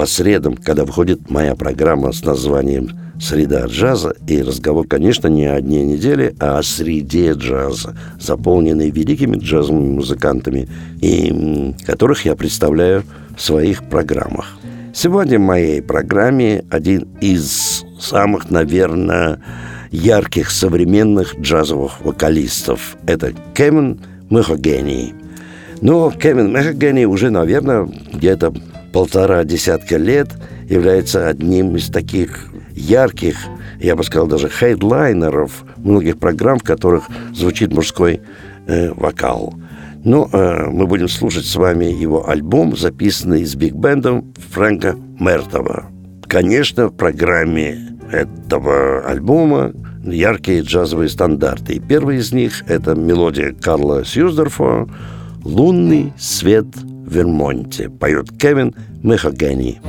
по средам, когда выходит моя программа с названием «Среда джаза». И разговор, конечно, не о дне недели, а о среде джаза, заполненной великими джазовыми музыкантами, и которых я представляю в своих программах. Сегодня в моей программе один из самых, наверное, ярких современных джазовых вокалистов. Это Кевин Махогений. Но Кевин Махогений уже, наверное, где-то полтора десятка лет является одним из таких ярких, я бы сказал, даже хедлайнеров многих программ, в которых звучит мужской э, вокал. Но ну, э, мы будем слушать с вами его альбом, записанный с биг-бендом Фрэнка Мертова. Конечно, в программе этого альбома яркие джазовые стандарты. И первый из них – это мелодия Карла Сьюздорфа «Лунный свет Вермонте». Поет Кевин Мехагени.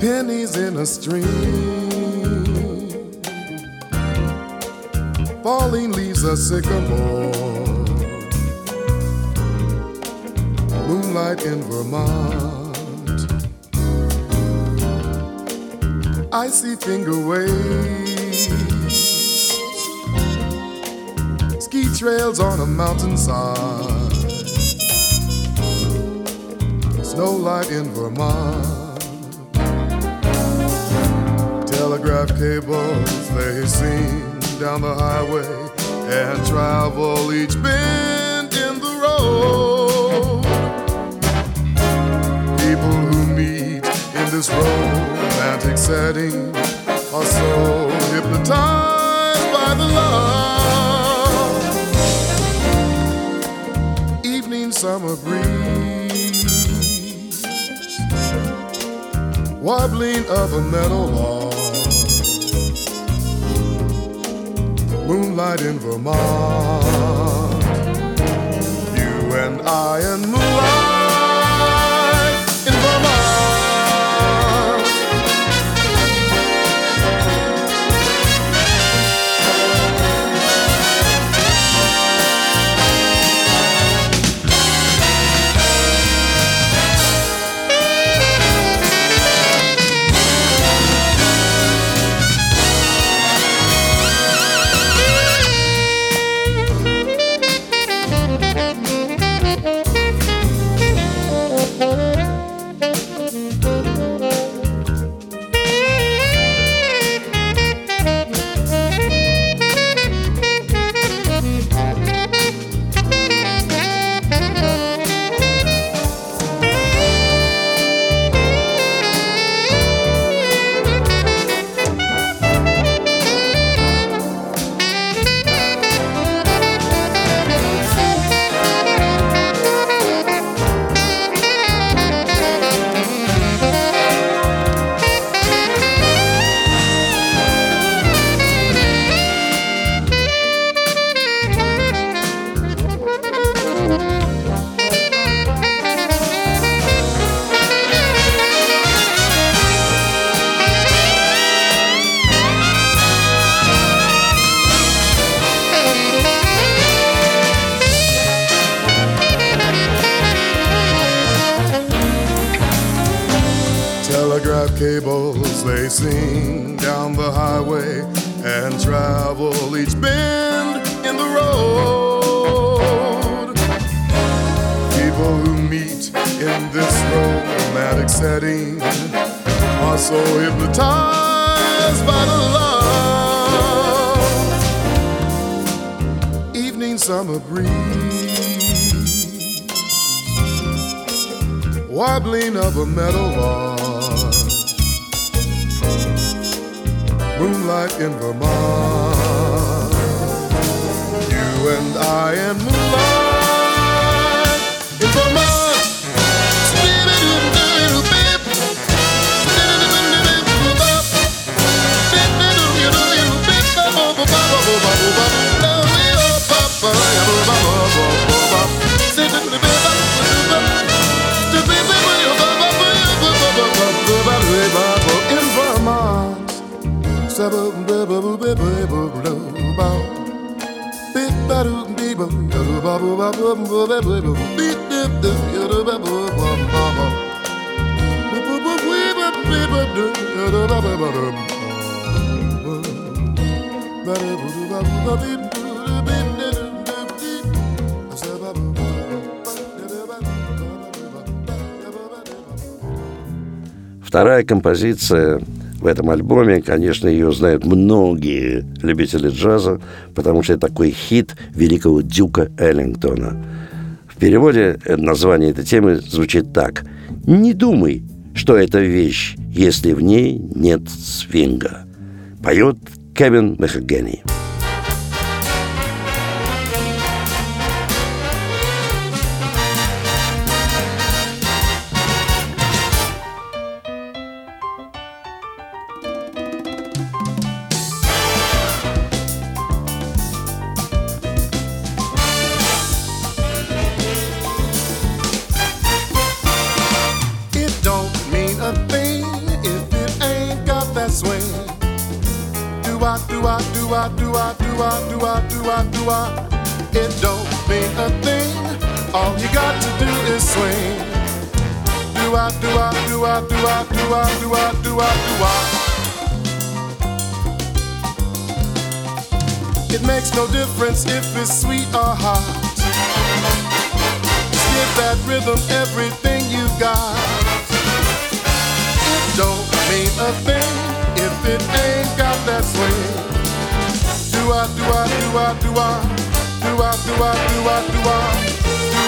Pennies in a stream falling leaves a sycamore. Moonlight in Vermont. Icy finger waves. Ski trails on a mountainside. Snowlight in Vermont. Telegraph cables they sing down the highway and travel each bend in the road. This romantic setting are so hypnotized by the love. Evening summer breeze, wobbling of a meadow log. moonlight in Vermont. You and I and moonlight. Вторая композиция в этом альбоме, конечно, ее знают многие любители джаза, потому что это такой хит великого Дюка Эллингтона. В переводе название этой темы звучит так. «Не думай, что это вещь, если в ней нет свинга». Поет Кевин Махагени. It do is swing. Do I, do I, do I, do I, do I, do I, do I, do I. It makes no difference if it's sweet or hot. Just give that rhythm everything you got. It don't mean a thing if it ain't got that swing. Do I, do I, do I, do I, do I, do I, do I, do I. Do I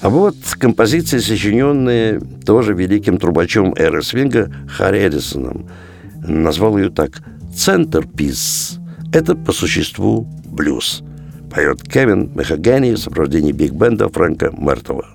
А вот композиции, сочиненные тоже великим трубачом эры свинга Харри Эдисоном. Назвал ее так «Центрпис». Это по существу блюз. Поет Кевин Мехагани в сопровождении биг-бенда Фрэнка Мертова.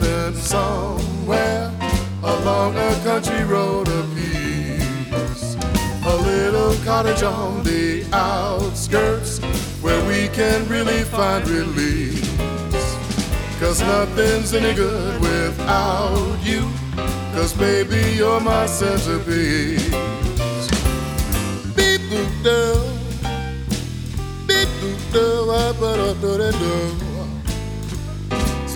Garden somewhere along a country road of peace. A little cottage on the outskirts where we can really find release. Cause nothing's any good without you. Cause baby, you're my centerpiece. Beep boop do. Beep boop do.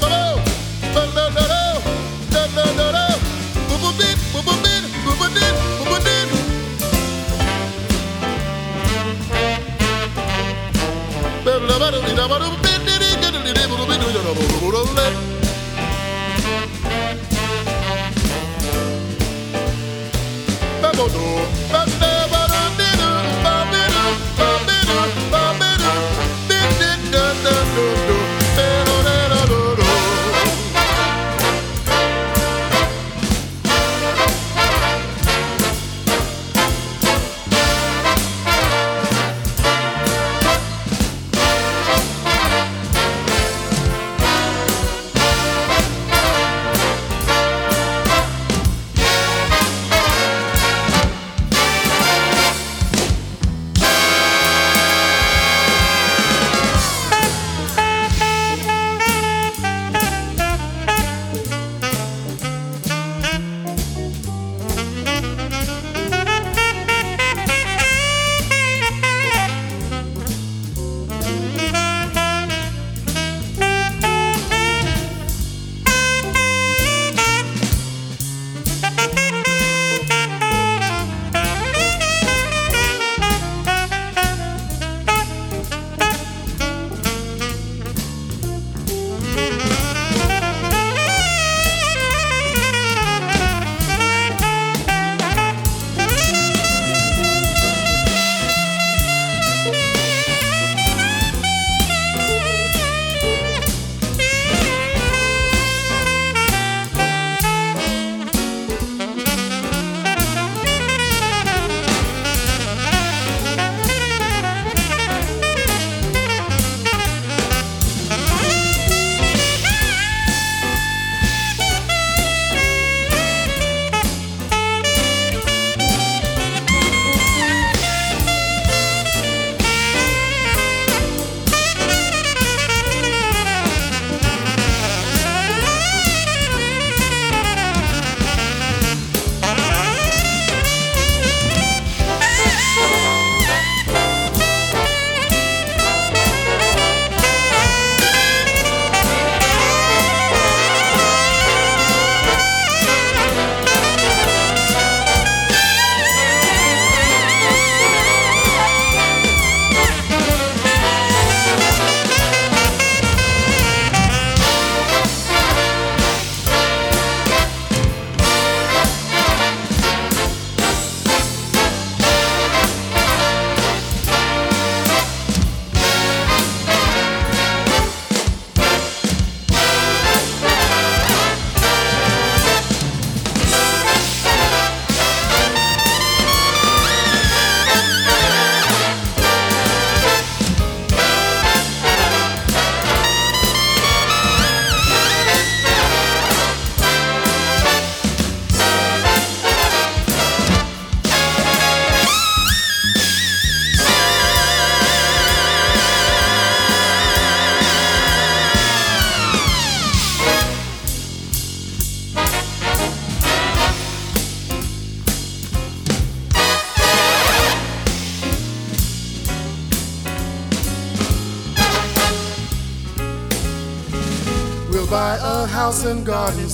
Ba Let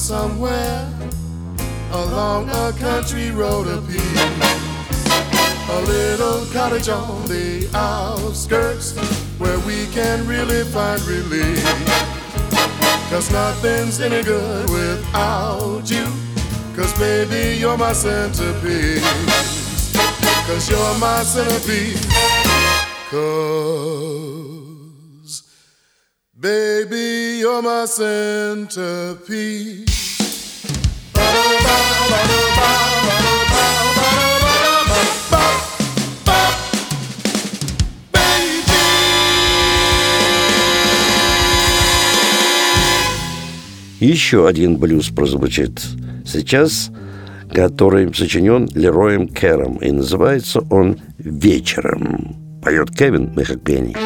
somewhere along a country road peace. A little cottage on the outskirts where we can really find relief. Cause nothing's any good without you. Cause baby, you're my centerpiece. Cause you're my centerpiece. Cause baby, you're my centerpiece. Еще один блюз прозвучит сейчас, который сочинен Лероем Кэром, и называется он «Вечером». Поет Кевин Мехакпенни.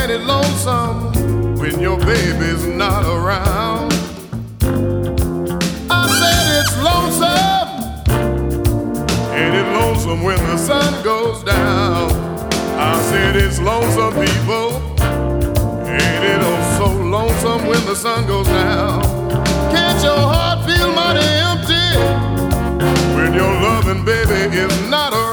It lonesome when your baby's not around? I said it's lonesome. Ain't it lonesome when the sun goes down? I said it's lonesome, people. Ain't it oh so lonesome when the sun goes down? Can't your heart feel mighty empty when your loving baby is not around?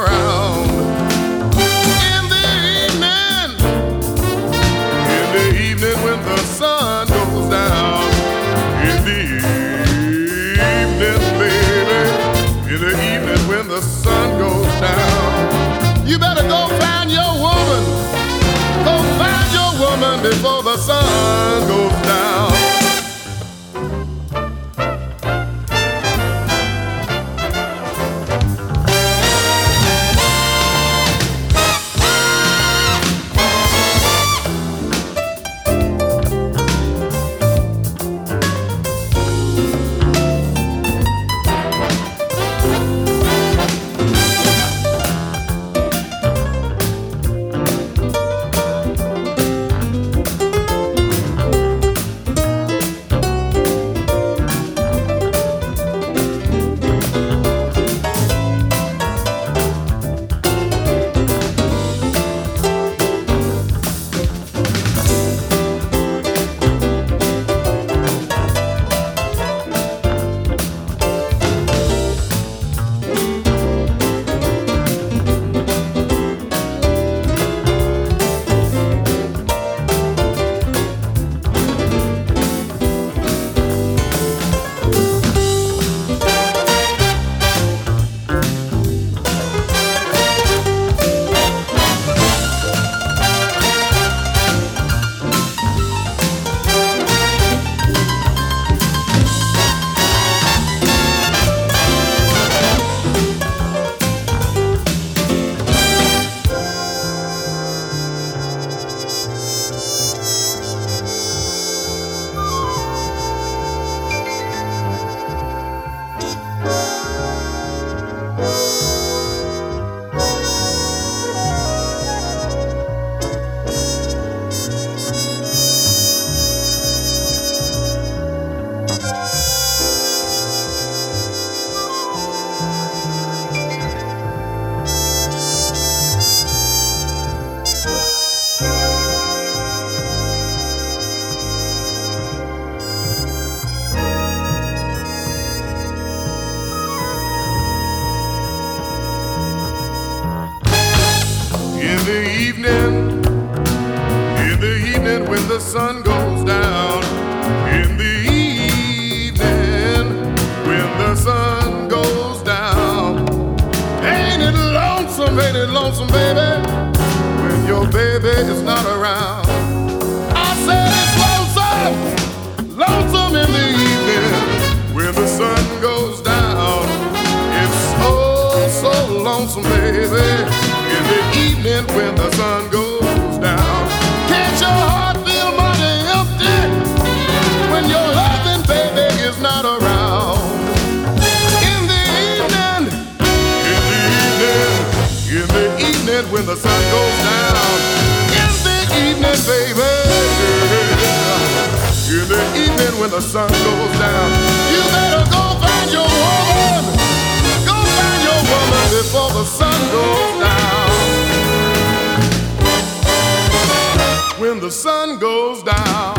When the sun goes down.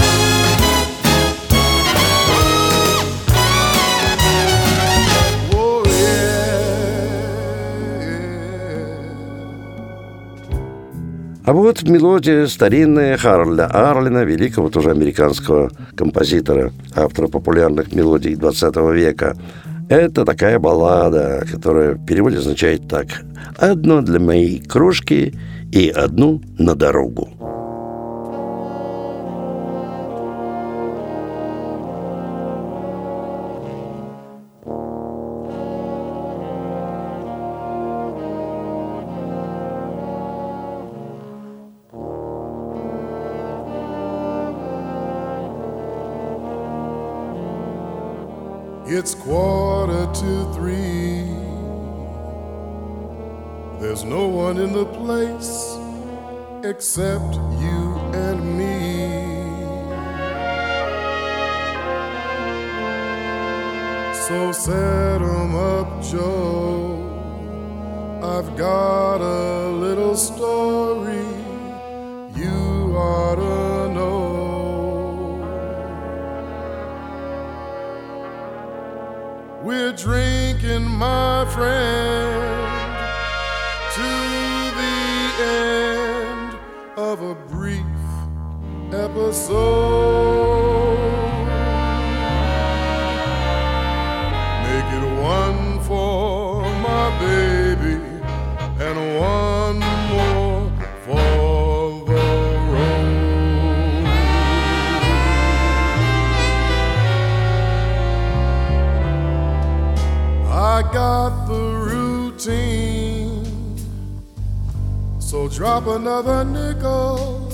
Oh, А вот мелодия старинная Харля Арлина, великого тоже американского композитора, автора популярных мелодий 20 века. Это такая баллада, которая в переводе означает так. «Одно для моей крошки и одну на дорогу». It's quarter to three. There's no one in the place except you and me. So set 'em up, Joe. I've got a little story you ought to know. We're drinking, my friend, to the end of a brief episode. Drop another nickel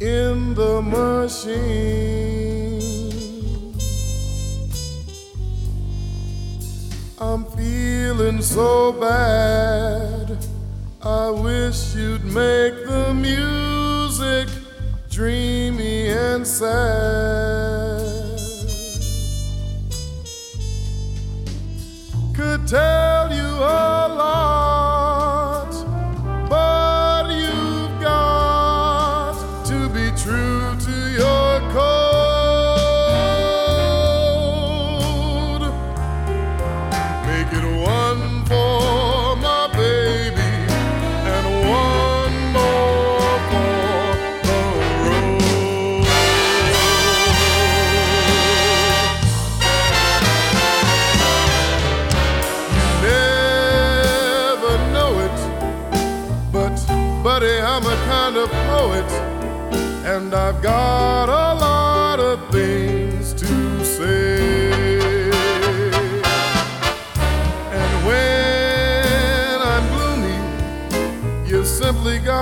in the machine. I'm feeling so bad. I wish you'd make the music dreamy and sad.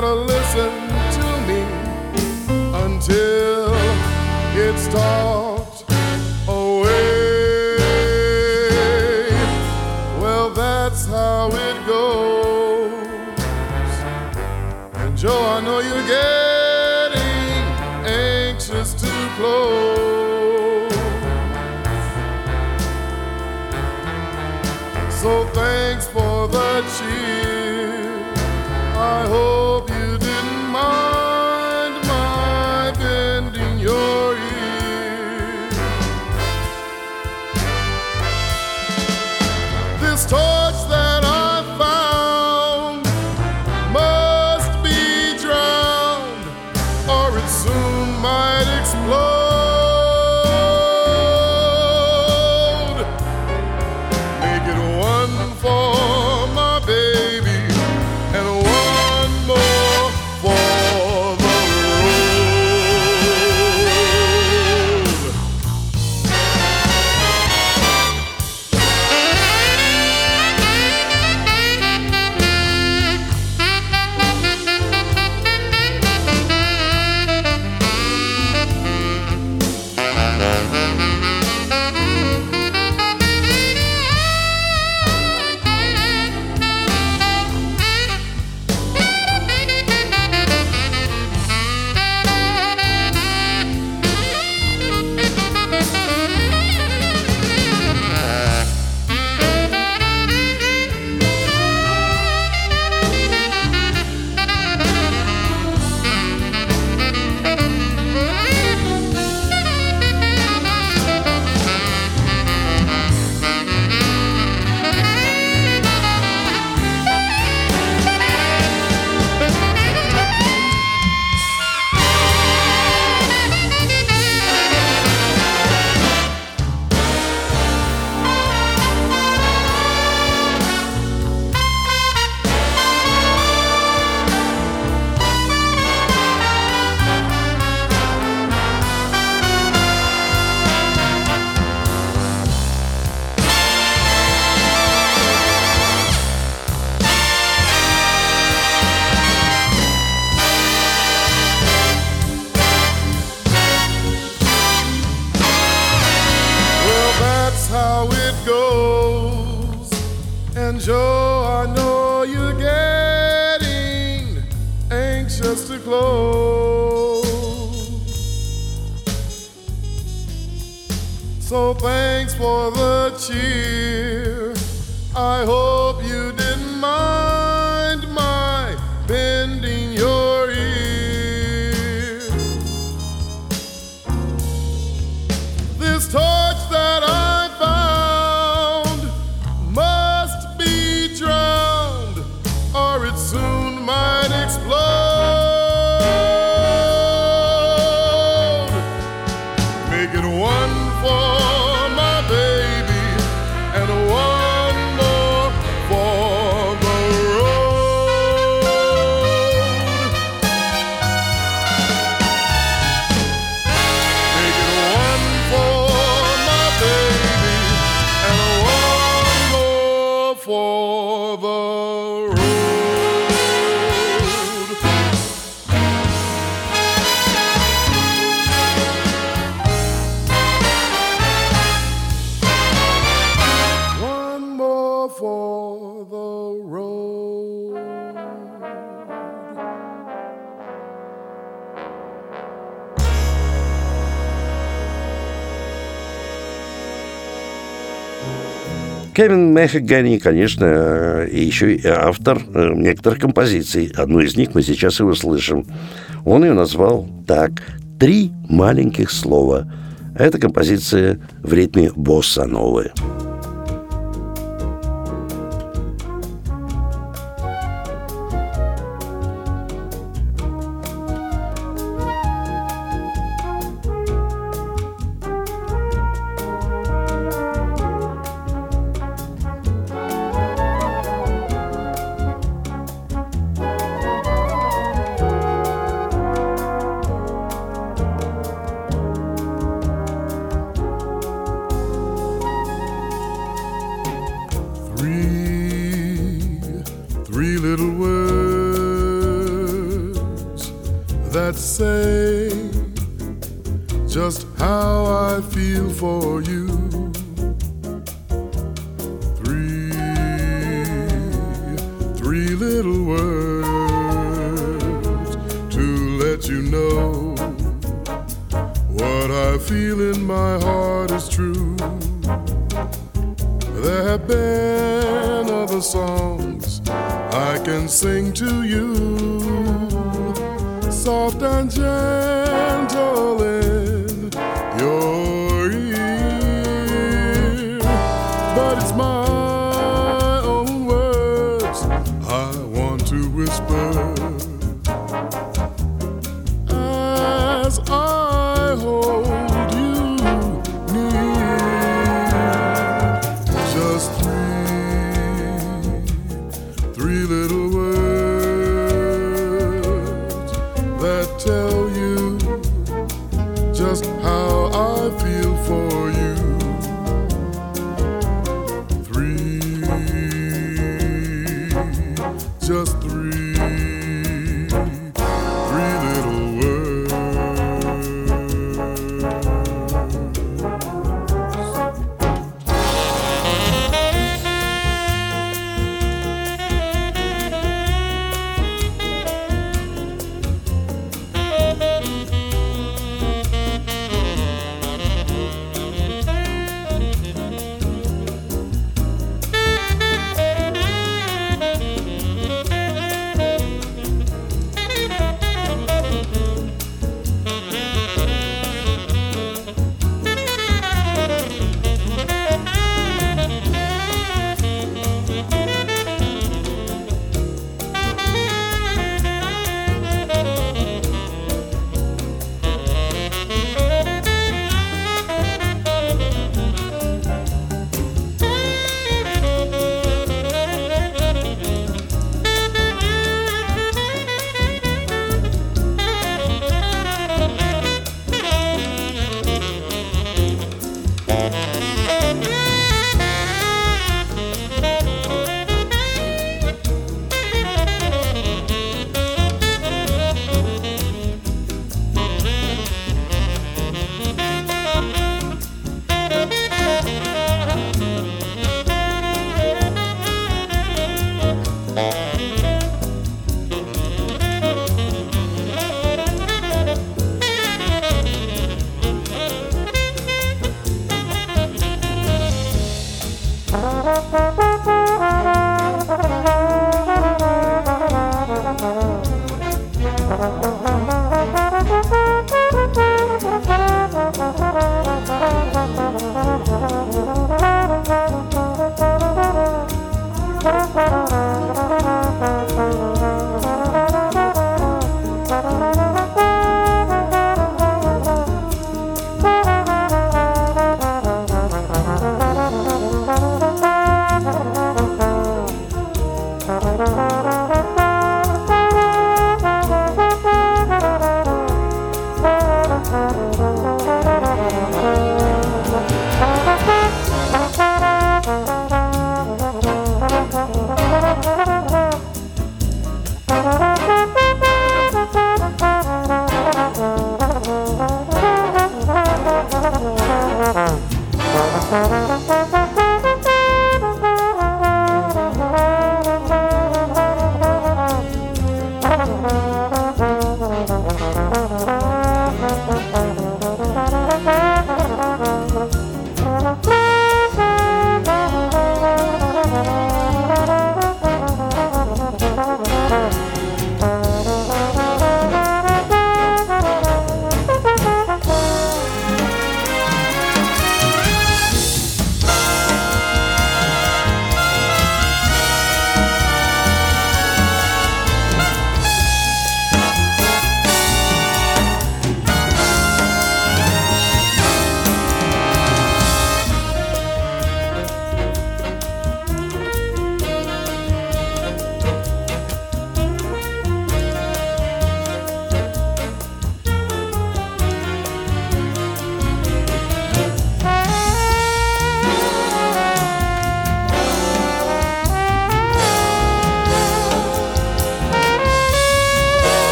Gotta listen to me until it's talked away. Well, that's how it goes. And Joe, I know you're getting anxious to close. Кевин Мэхагани, конечно, э, и еще и автор э, некоторых композиций. Одну из них мы сейчас и услышим. Он ее назвал так «Три маленьких слова». Это композиция в ритме босса новая. to you, soft and gentle.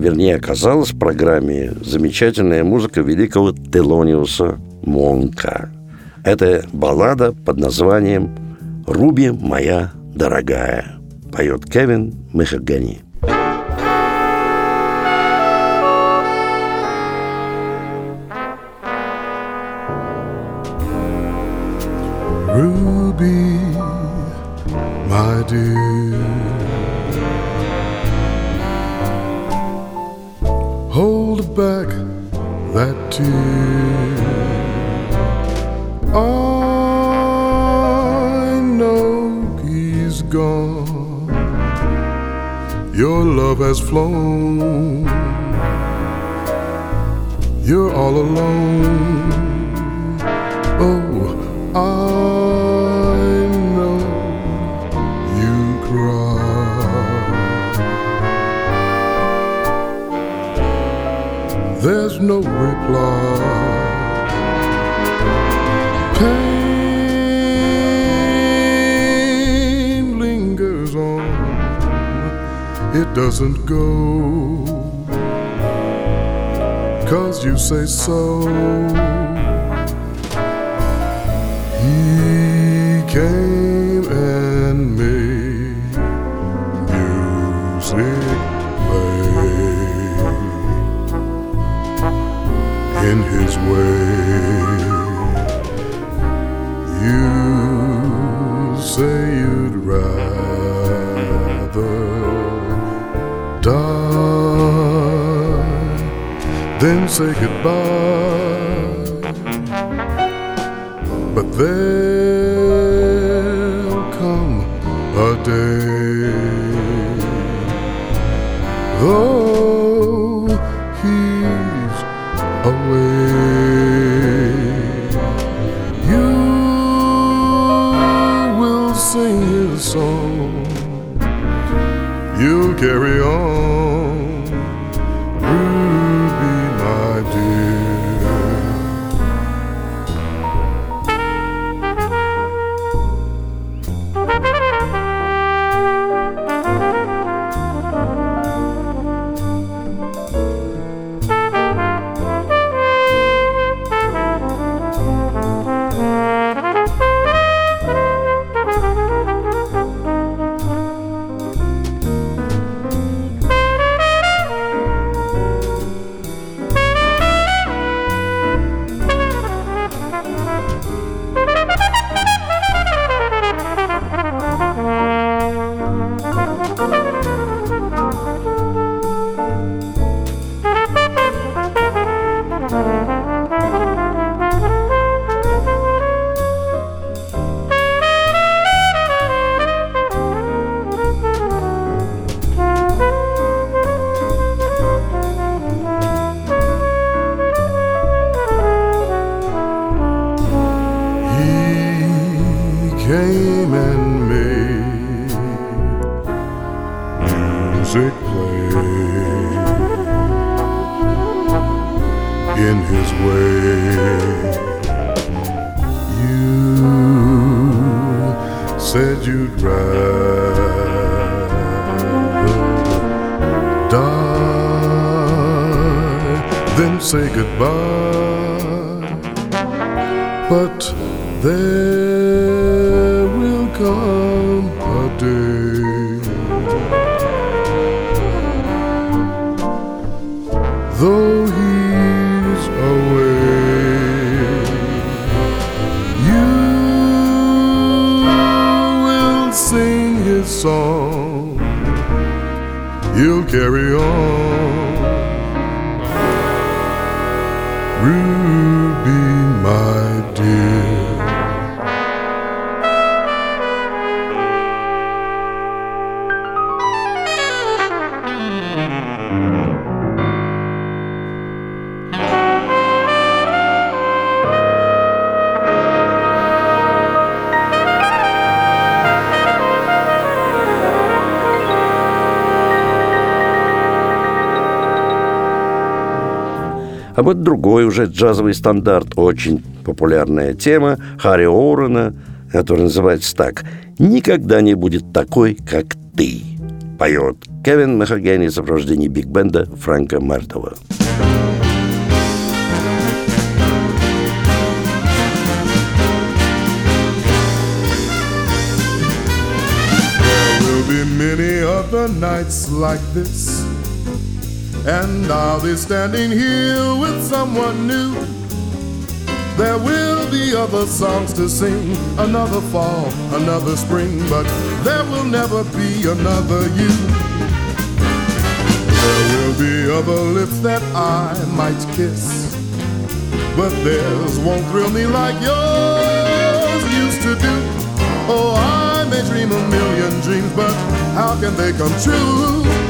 Вернее оказалась в программе замечательная музыка великого Телониуса Монка. Это баллада под названием «Руби, моя дорогая». Поет Кевин Махагани. Ruby, my dear. Hold back that tear. I know he's gone. Your love has flown. You're all alone. Oh, I There's no reply. Pain lingers on, it doesn't go. Cause you say so. He came and made say goodbye. But there'll А вот другой уже джазовый стандарт, очень популярная тема Харри Оуэна, который называется так «Никогда не будет такой, как ты», поет Кевин Махагани в сопровождении биг-бенда Франка Мартова. Many other nights like this, and I'll be standing here with someone new. There will be other songs to sing, another fall, another spring, but there will never be another you. There will be other lips that I might kiss, but theirs won't thrill me like yours used to do. Oh, I may dream a million dreams, but how can they come true?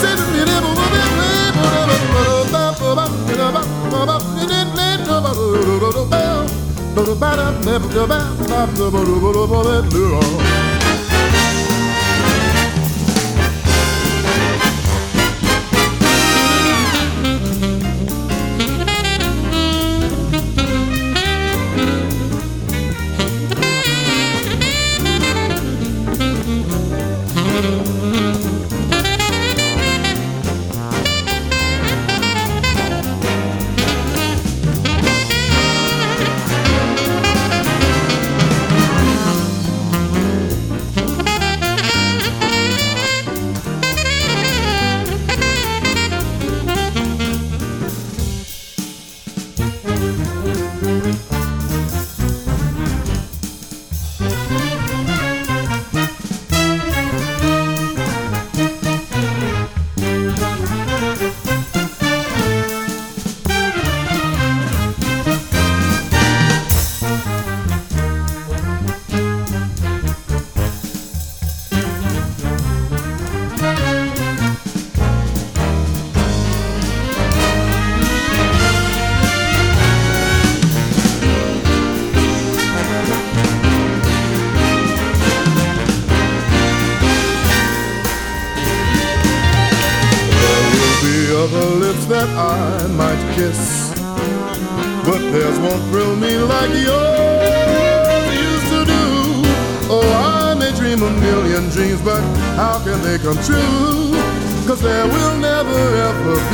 Said to me, never was that way. Ba ba ba ba ba ba. Ba ba ba ba ba. Said it never was that way. Ba ba ba ba ba ba. Ba ba ba ba ba.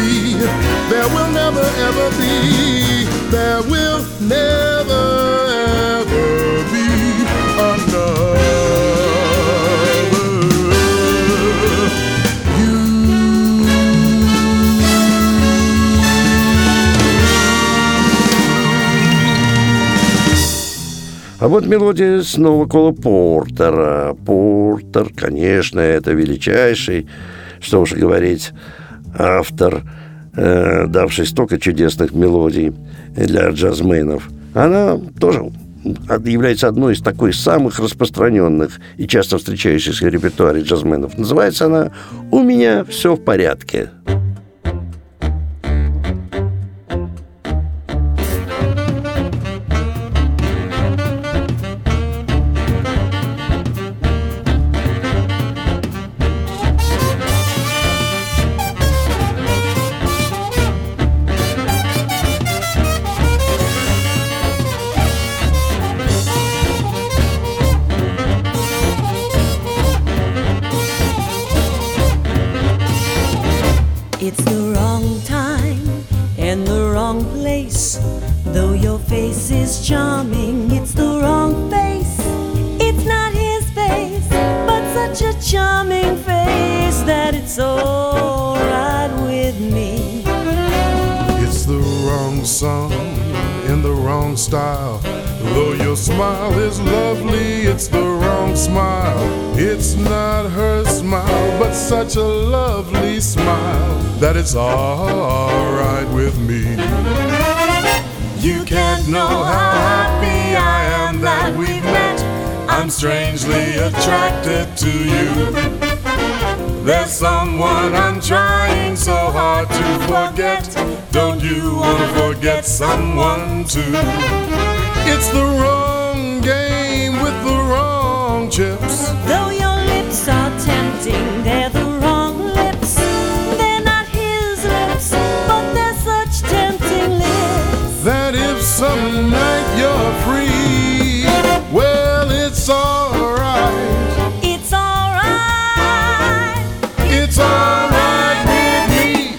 Be, there will never ever be, there will never ever be another. А вот мелодия снова Кола Портера. Портер, конечно, это величайший, что уж говорить, автор, э, давший столько чудесных мелодий для джазменов. Она тоже является одной из такой самых распространенных и часто встречающихся в репертуаре джазменов. Называется она «У меня все в порядке». It's alright with me. You can't know how happy I am that we've met. I'm strangely attracted to you. There's someone I'm trying so hard to forget. Don't you wanna forget someone too? It's the wrong game with the wrong chips. Though your lips are tempting, they're the some night you're free, well, it's alright. It's alright. It's alright with me.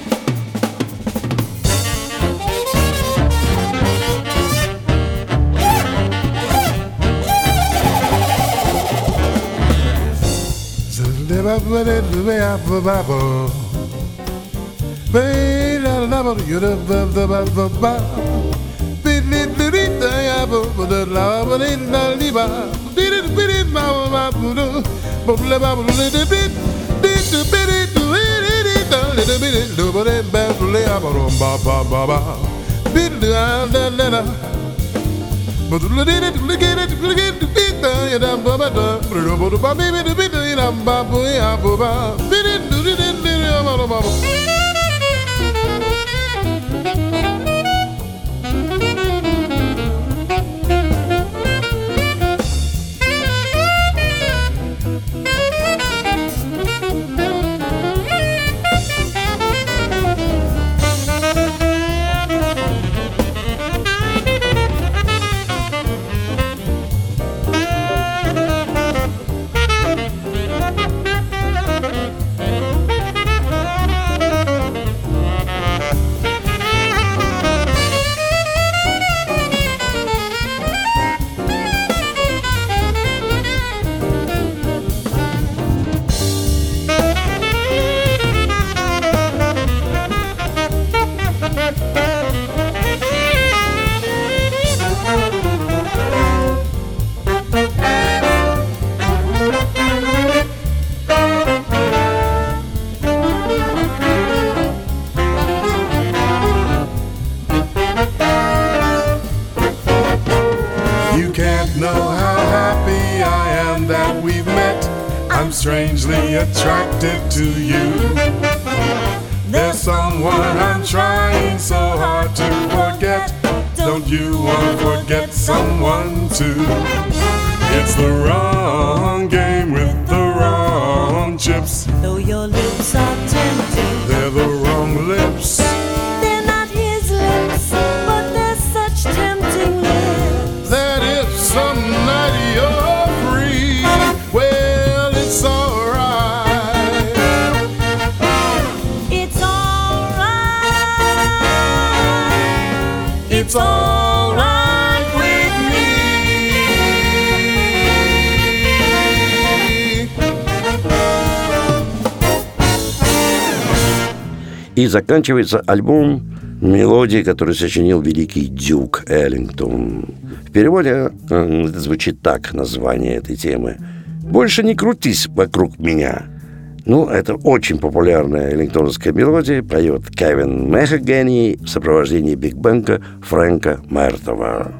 You И заканчивается альбом мелодии, который сочинил великий Дюк Эллингтон. В переводе э, звучит так, название этой темы. «Больше не крутись вокруг меня». Ну, это очень популярная эллингтоновская мелодия, поет Кевин Мехагани в сопровождении биг-бенка Фрэнка Мертова.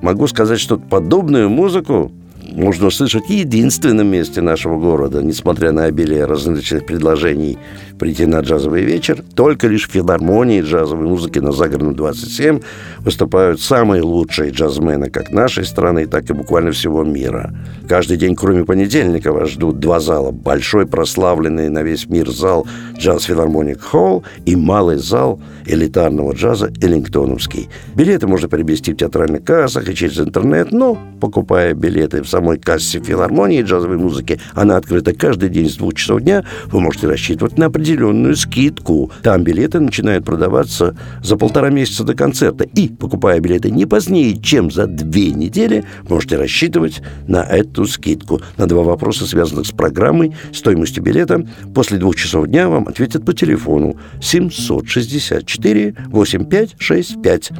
Могу сказать, что подобную музыку можно услышать единственном месте нашего города, несмотря на обилие различных предложений прийти на джазовый вечер. Только лишь в филармонии джазовой музыки на Загородном 27 выступают самые лучшие джазмены как нашей страны, так и буквально всего мира. Каждый день, кроме понедельника, вас ждут два зала. Большой прославленный на весь мир зал Джаз Филармоник Холл и малый зал элитарного джаза Эллингтоновский. Билеты можно приобрести в театральных кассах и через интернет, но, покупая билеты в самой кассе филармонии джазовой музыки, она открыта каждый день с двух часов дня, вы можете рассчитывать на определенную скидку. Там билеты начинают продаваться за полтора месяца до концерта. И, покупая билеты не позднее, чем за две недели, можете рассчитывать на эту скидку. На два вопроса, связанных с программой, стоимостью билета, после двух часов дня вам ответят по телефону 764 8565.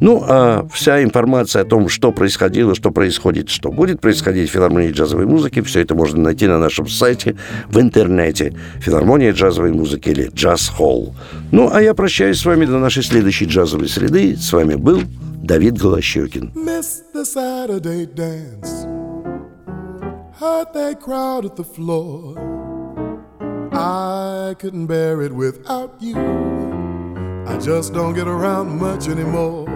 Ну, а вся информация о том, что происходило, что происходит, что будет происходить в филармонии джазовой музыки, все это можно найти на нашем сайте в интернете. Филармония джазовой музыки или Джаз Холл. Ну, а я прощаюсь с вами до нашей следующей джазовой среды. С вами был Давид Голощекин. I just don't get around much anymore.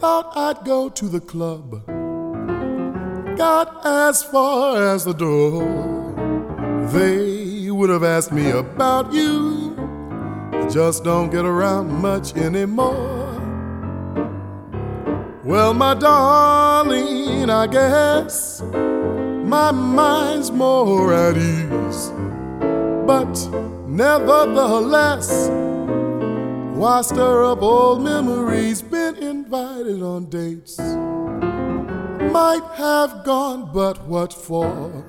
Thought I'd go to the club. Got as far as the door. They would have asked me about you. I just don't get around much anymore. Well, my darling, I guess my mind's more at ease. But nevertheless, why stir up old memories? Been invited on dates. Might have gone, but what for?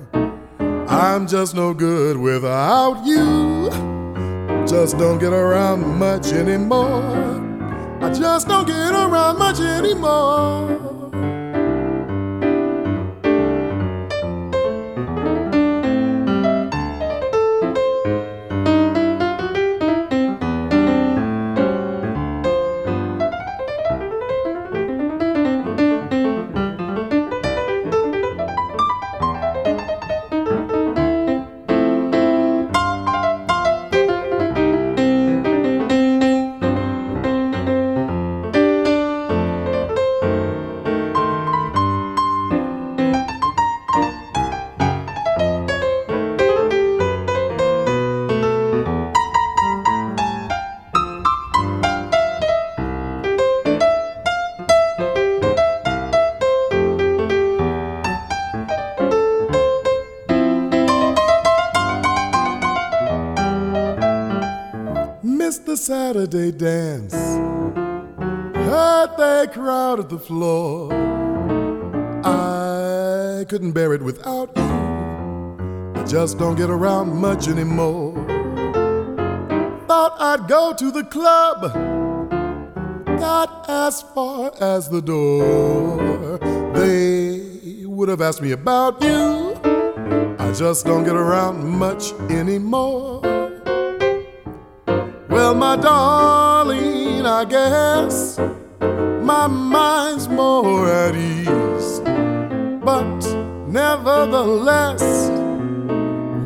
I'm just no good without you. Just don't get around much anymore. I just don't get around much anymore. Missed the Saturday dance. Heard they crowded the floor. I couldn't bear it without you. I just don't get around much anymore. Thought I'd go to the club. Got as far as the door. They would have asked me about you. I just don't get around much anymore. My darling, I guess my mind's more at ease. But nevertheless,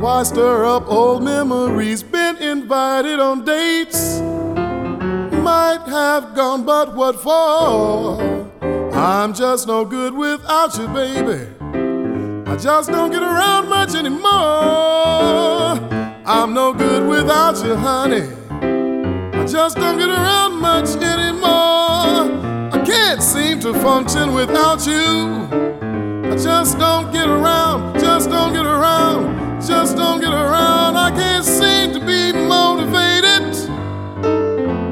why stir up old memories? Been invited on dates, might have gone, but what for? I'm just no good without you, baby. I just don't get around much anymore. I'm no good without you, honey. Just don't get around much anymore. I can't can't seem to function without you. I just don't get around, just don't get around, just don't get around. I can't seem to be motivated.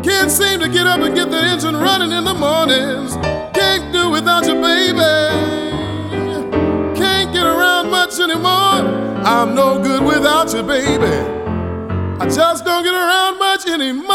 Can't seem to get up and get the engine running in the mornings. Can't do without you, baby. Can't get around much anymore. I'm no good without you, baby. I just don't get around much anymore.